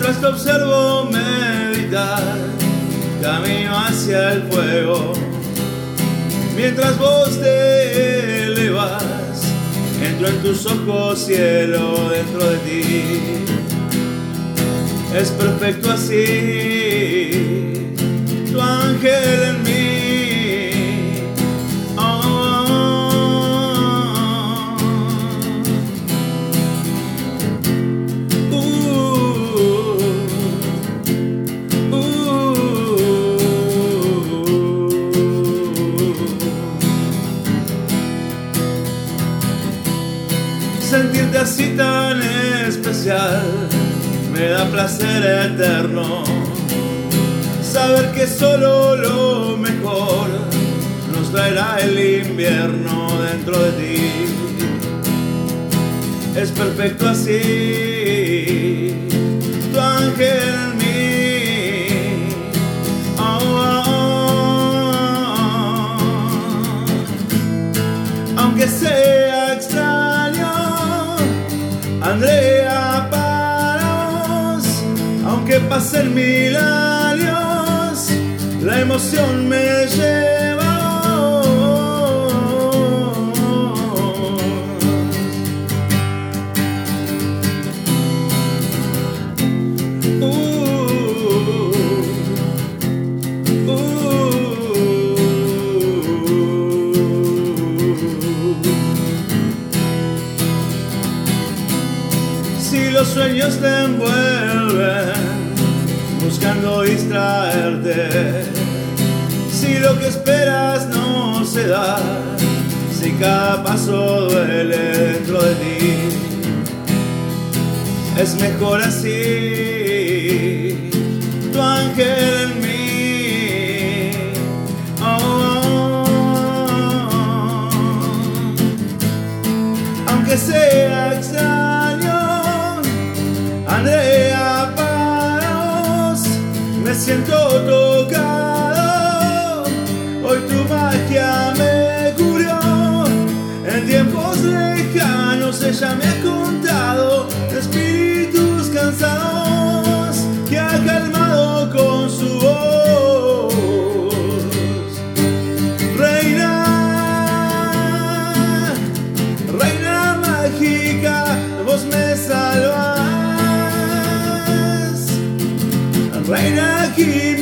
Mientras te observo meditar, camino hacia el fuego. Mientras vos te elevas, entro en tus ojos, cielo, dentro de ti. Es perfecto así, tu ángel en sentirte así tan especial me da placer eterno. Saber que solo lo mejor nos traerá el invierno dentro de ti. Es perfecto así, tu ángel pasen mil años, la emoción me lleva. Uh, uh. Si los sueños te envuelven buscando distraerte, si lo que esperas no se da, si cada paso duele dentro de ti, es mejor así, tu ángel en mí. Oh, oh, oh. Aunque sea extraño, me siento tocado. Hoy tu magia me cubrió. En tiempos lejanos ella me ha contado espíritus cansados que ha calmado con su voz. Reina, reina mágica, vos me salvás. Reina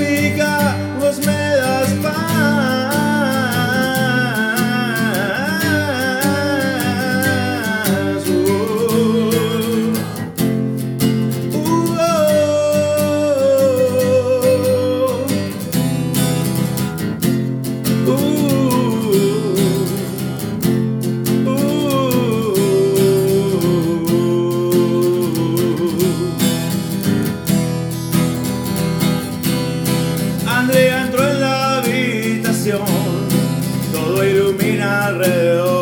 Andrea entró en la habitación, todo ilumina alrededor.